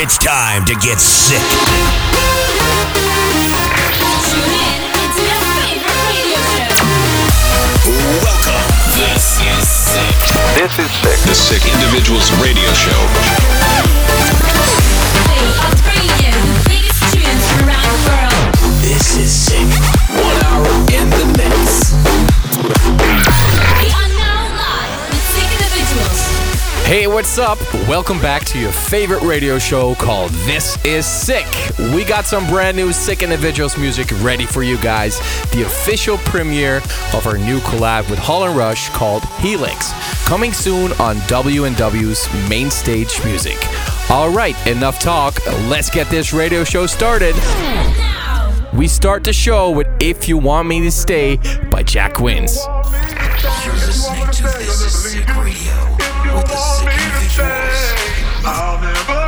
It's time to get sick. Tune in to radio show. Welcome. This is sick. This is sick. The Sick Individuals Radio Show. The biggest tunes from around the world. This is sick. Hey, what's up? Welcome back to your favorite radio show called This Is Sick. We got some brand new Sick Individuals music ready for you guys. The official premiere of our new collab with Holland Rush called Helix, coming soon on W&W's main stage music. All right, enough talk. Let's get this radio show started. We start the show with If You Want Me to Stay by Jack Wins. You're listening to This Is Sick Radio. I'll never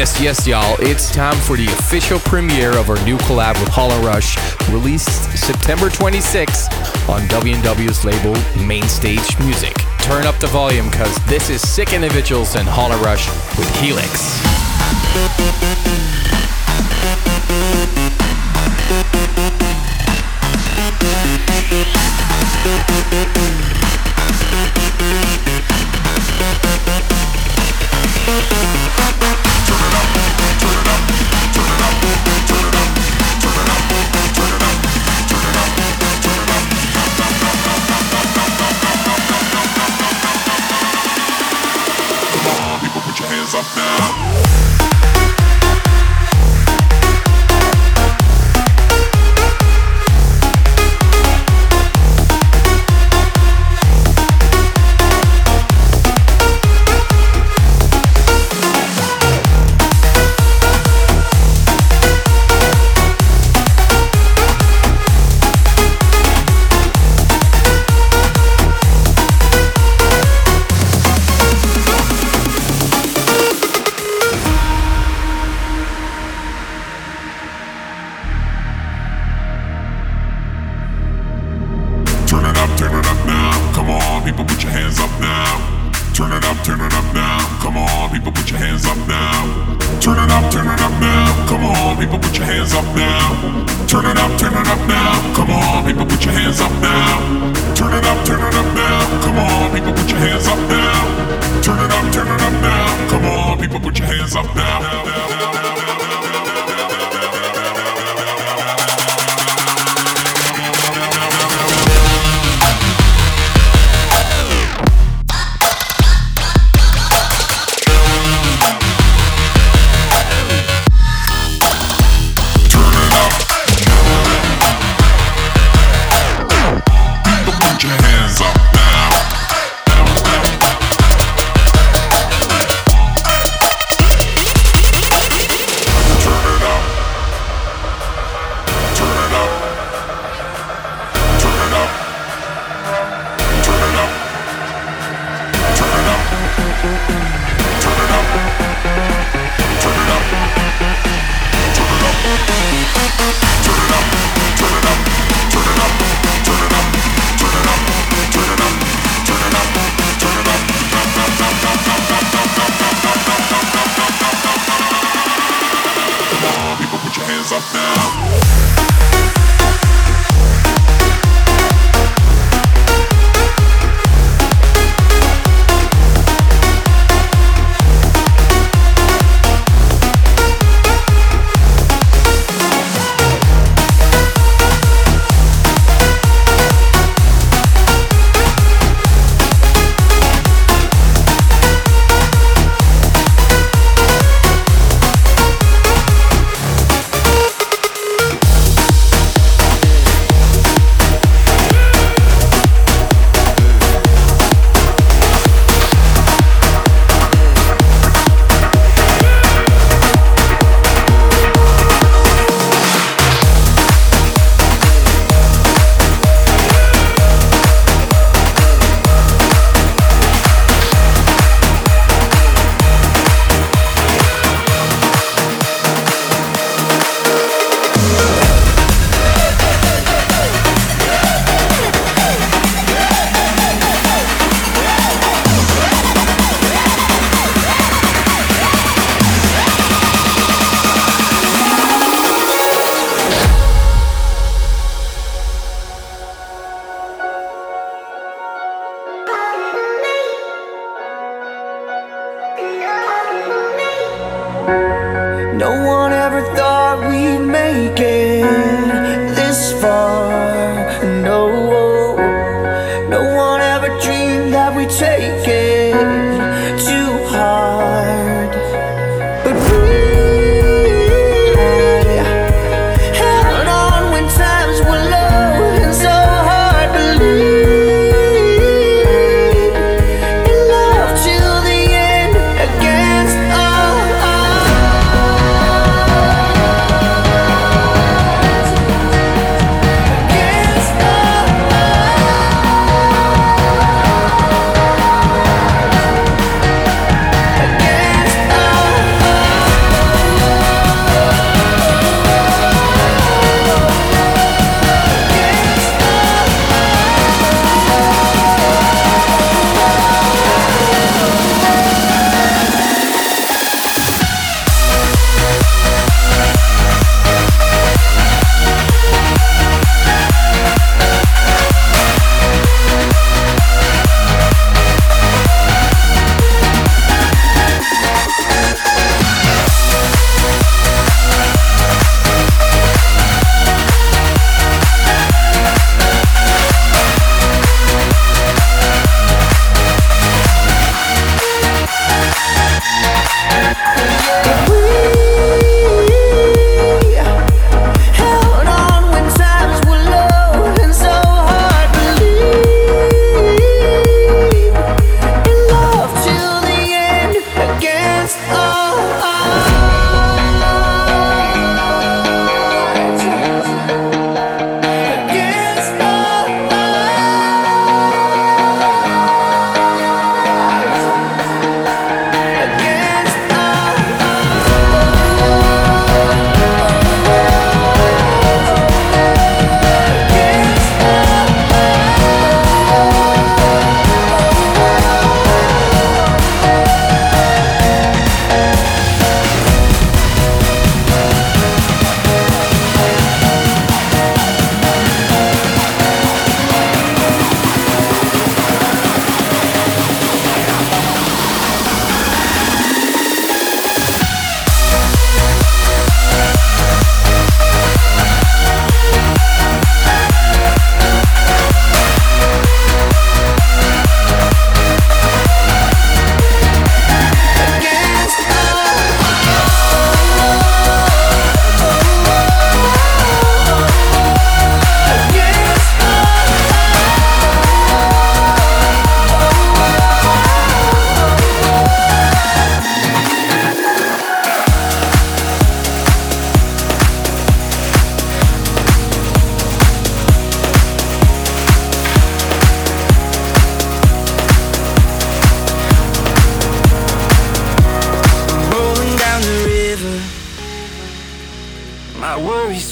Yes, yes, y'all. It's time for the official premiere of our new collab with Hollow Rush, released September 26 on WW's label Mainstage Music. Turn up the volume because this is Sick Individuals and Hollow Rush with Helix.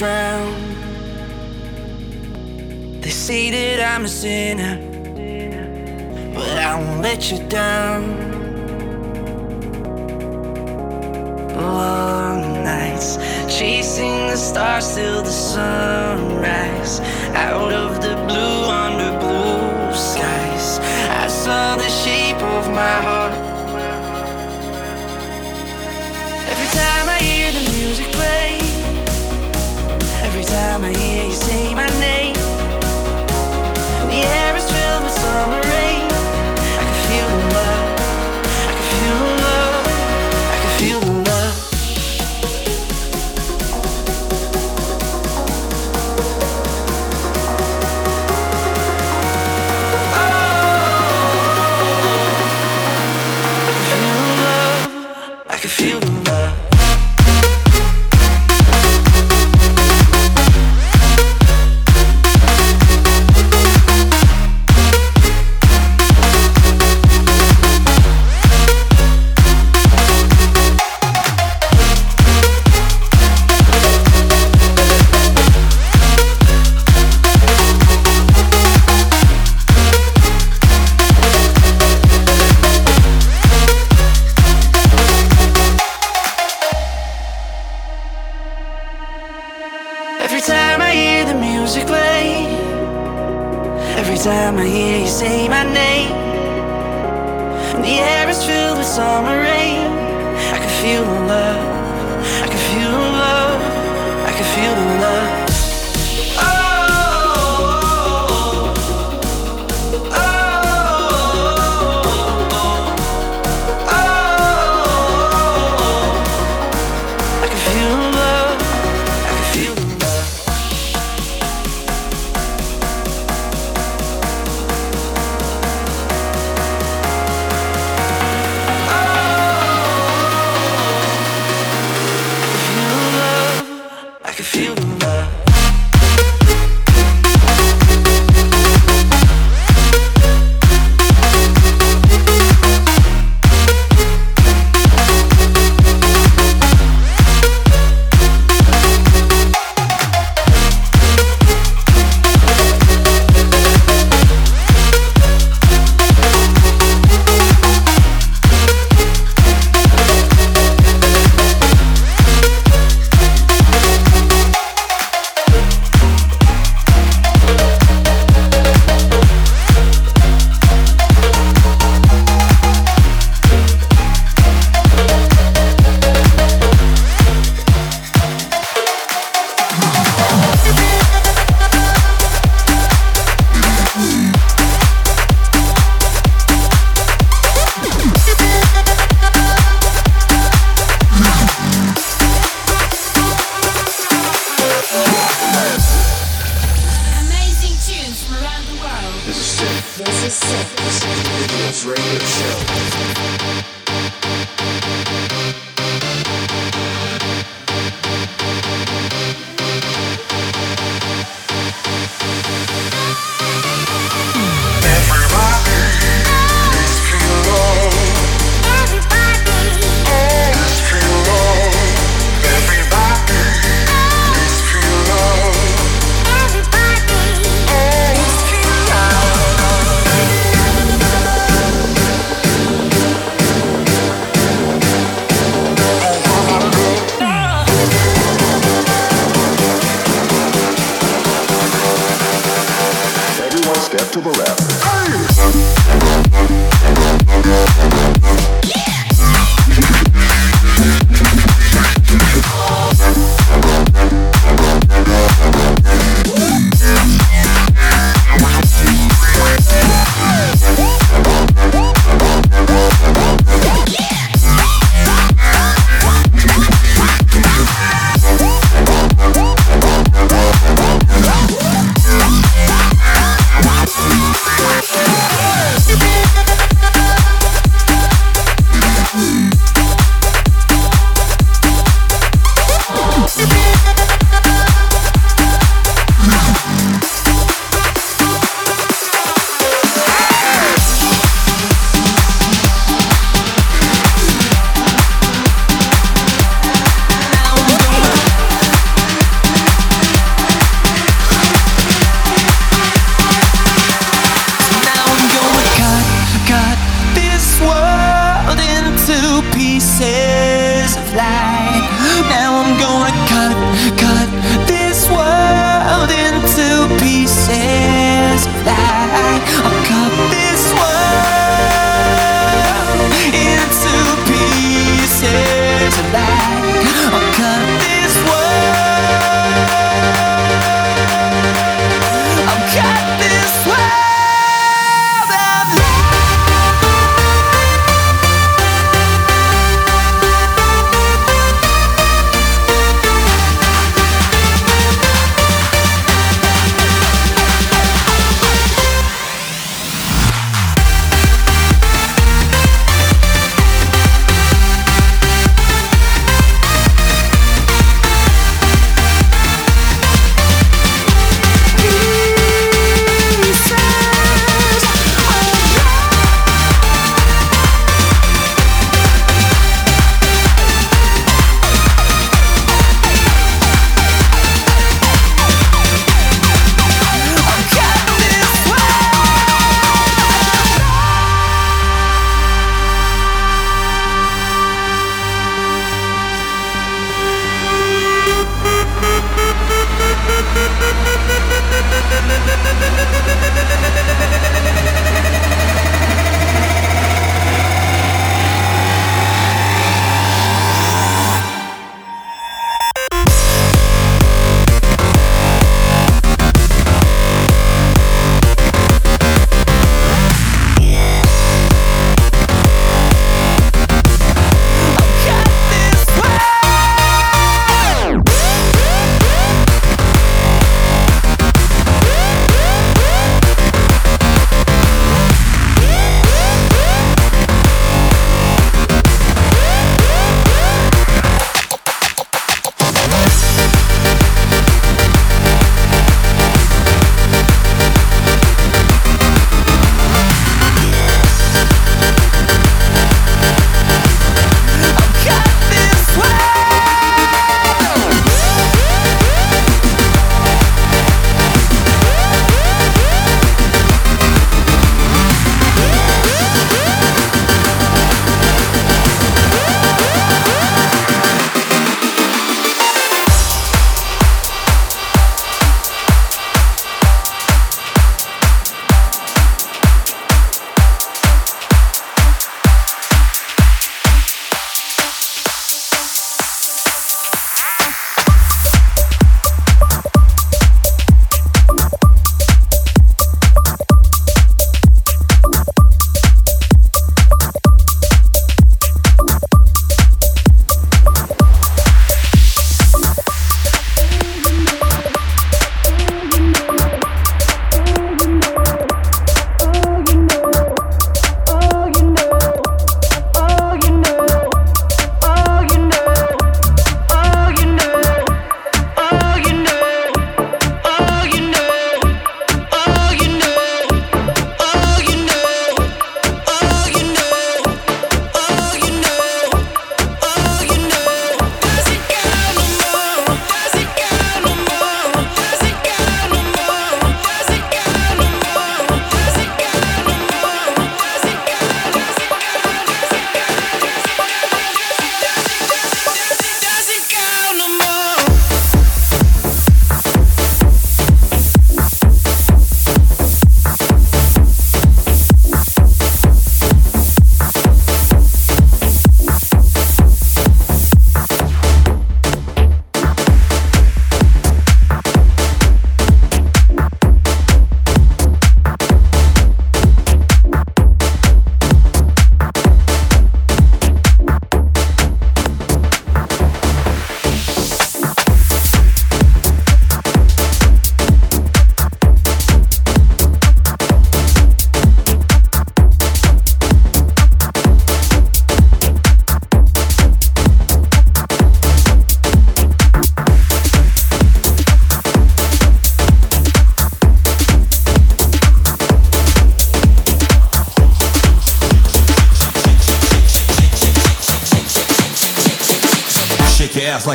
They say that I'm a sinner, but I won't let you down. Long nights chasing the stars till the sunrise. Out of the blue, under blue skies, I saw the shape of my heart. Every time I hear the music play every time I hear you say my name, the air is filled with summer rain.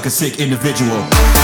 Like a sick individual.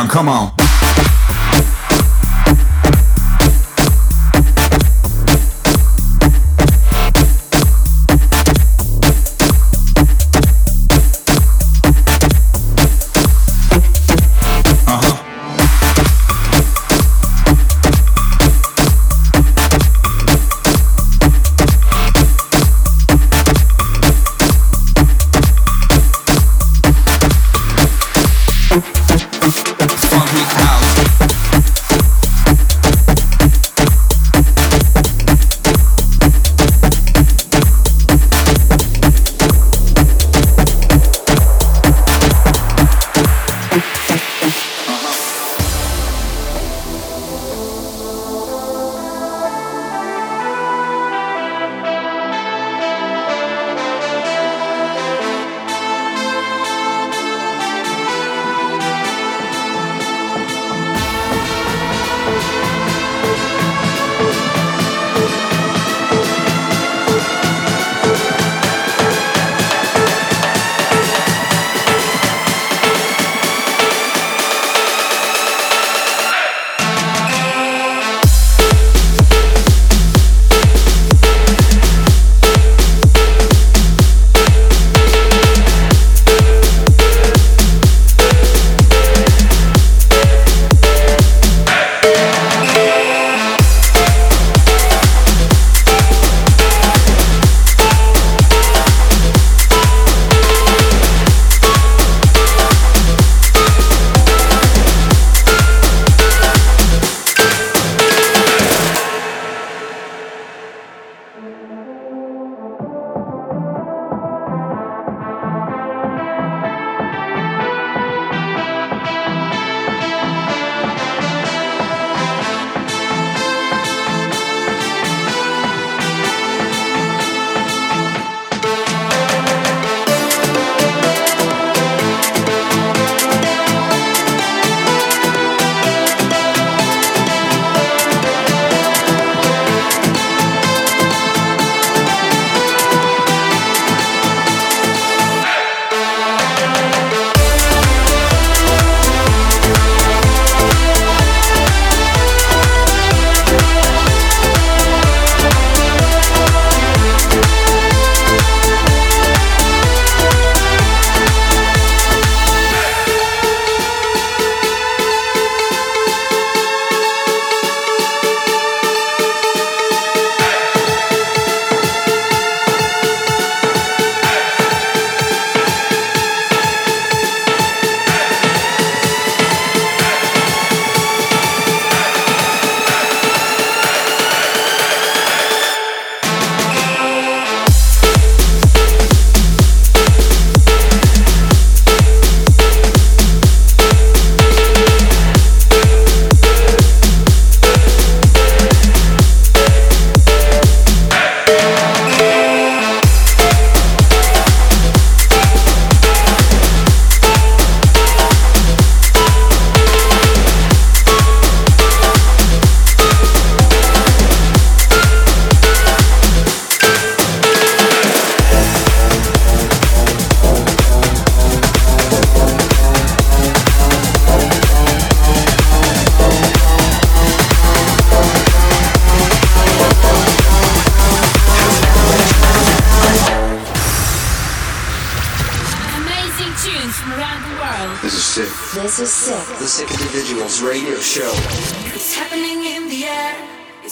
Down, come on.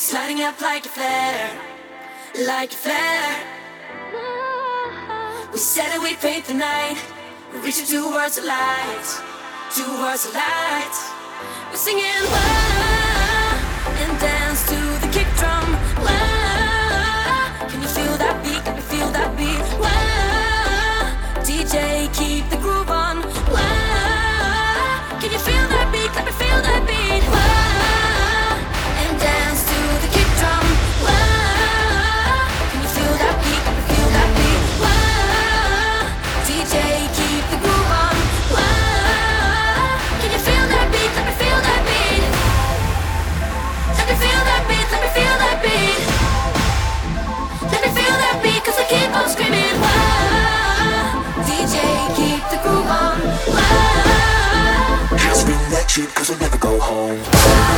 Sliding lighting up like a flare, like a flare. We said that we'd paint the night, We're reaching towards the light, towards the light. We're singing. love. shit, cause I never go home.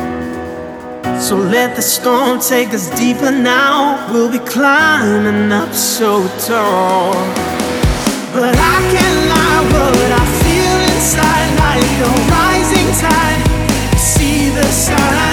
So let the storm take us deeper now. We'll be climbing up so tall. But I can't lie, what I feel inside like a rising tide. See the sun.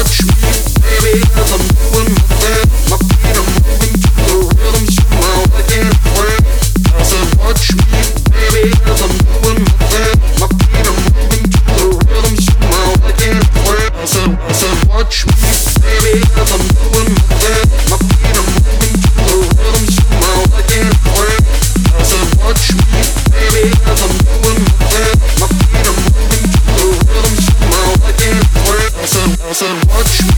watch me, baby, cause I'm moving. said, Watch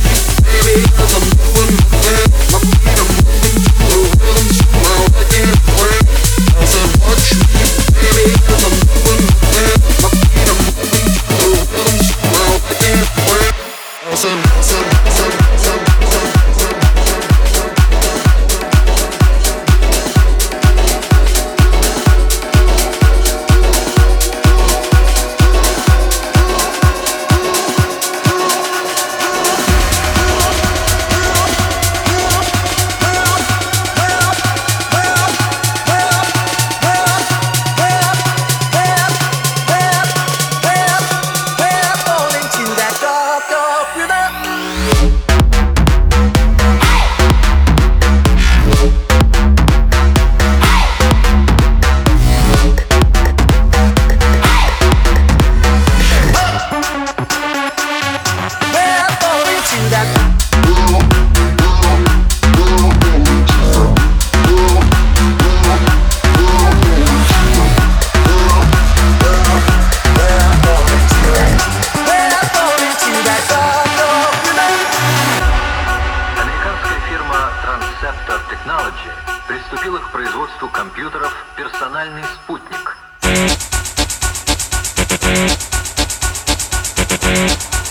Thank you.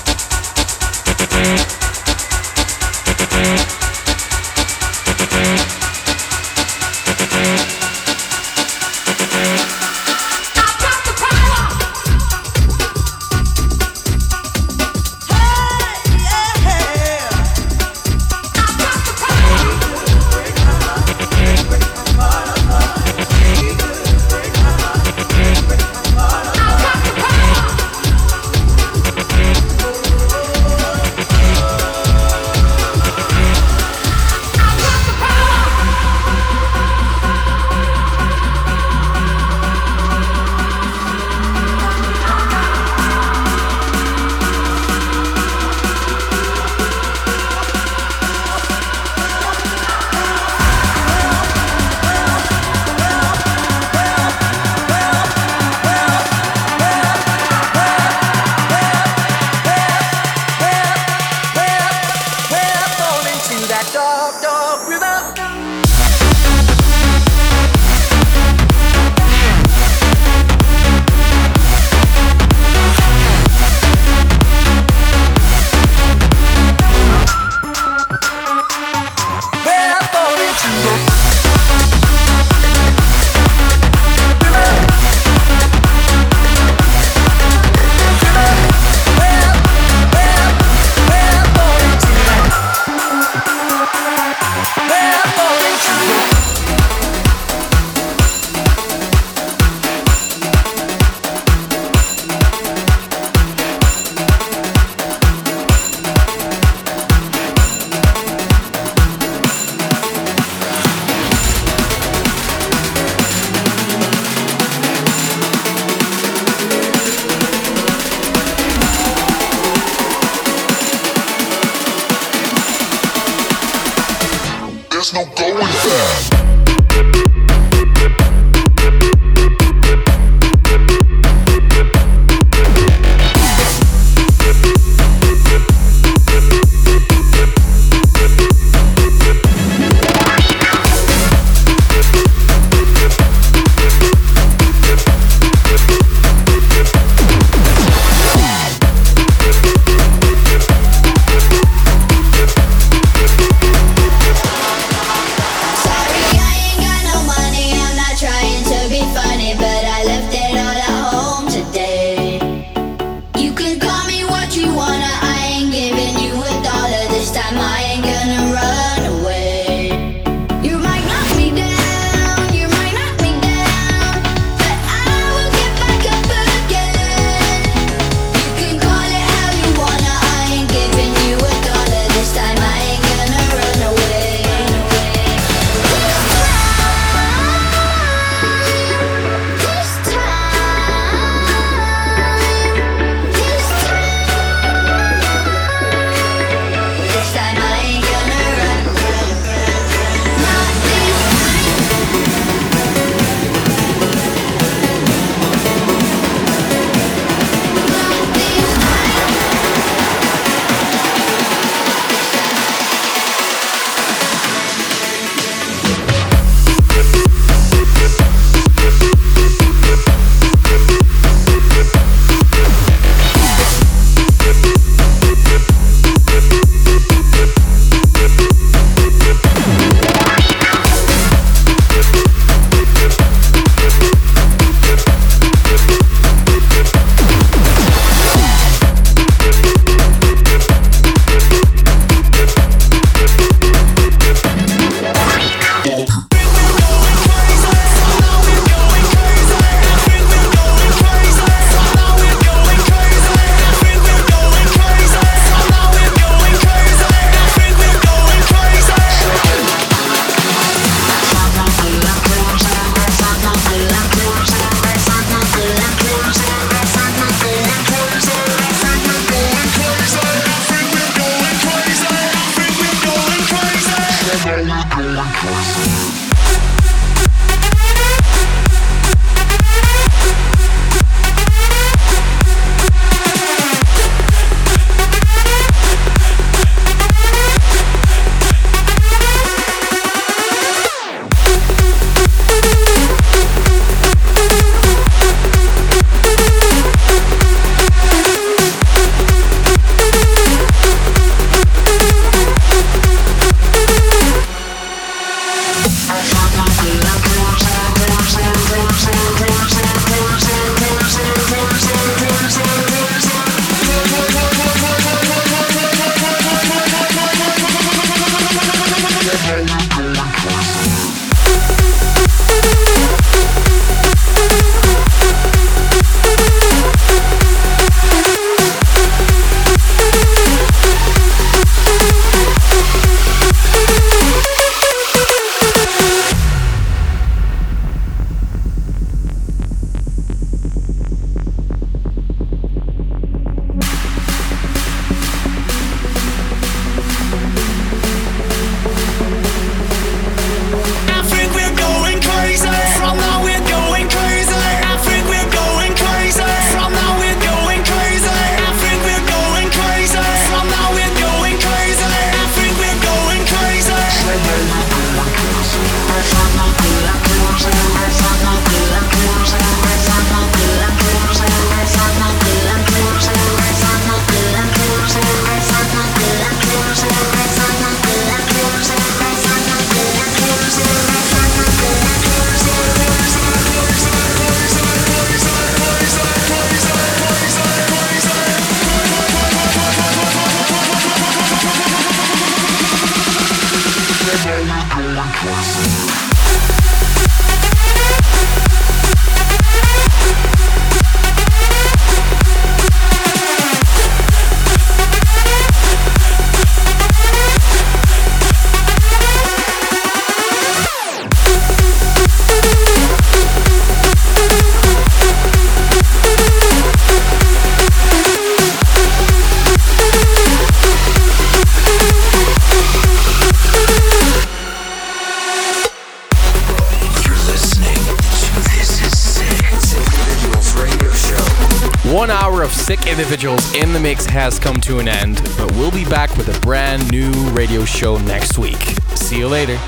Individuals in the mix has come to an end, but we'll be back with a brand new radio show next week. See you later.